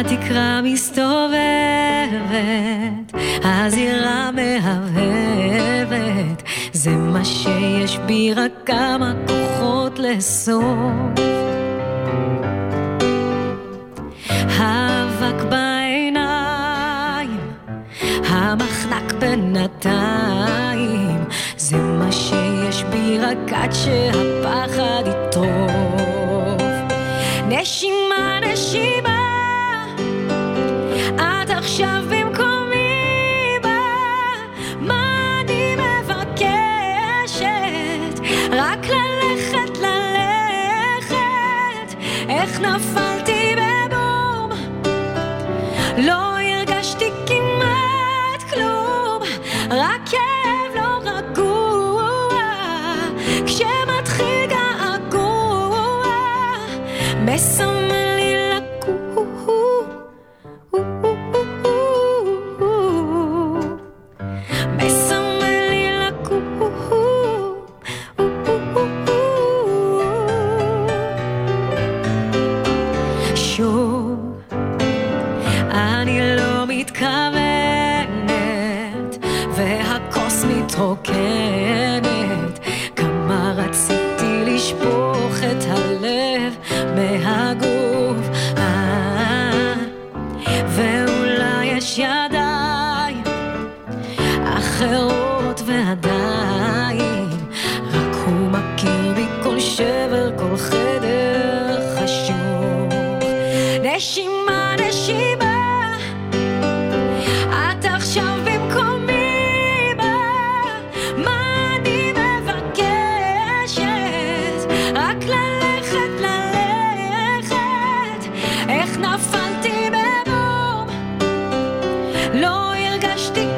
התקרה מסתובבת, הזירה מהבהבת, זה מה שיש בי רק כמה כוחות לסוף. האבק בעיניים, המחנק בינתיים, זה מה שיש בי רק עד שהפחד יטרוף. נשימה, איך נפלתי בבום, לא הרגשתי כמעט כלום, רק כאב לא רגוע, כשמתחיל געגוע, מסמן מתכוונת, והכוס מתרוקנת. כמה רציתי לשפוך את הלב מהגוף. אה, ואולי יש ידיים אחרות ועדיין רק הוא מכיר בי שבר, כל חדר לא הרגשתי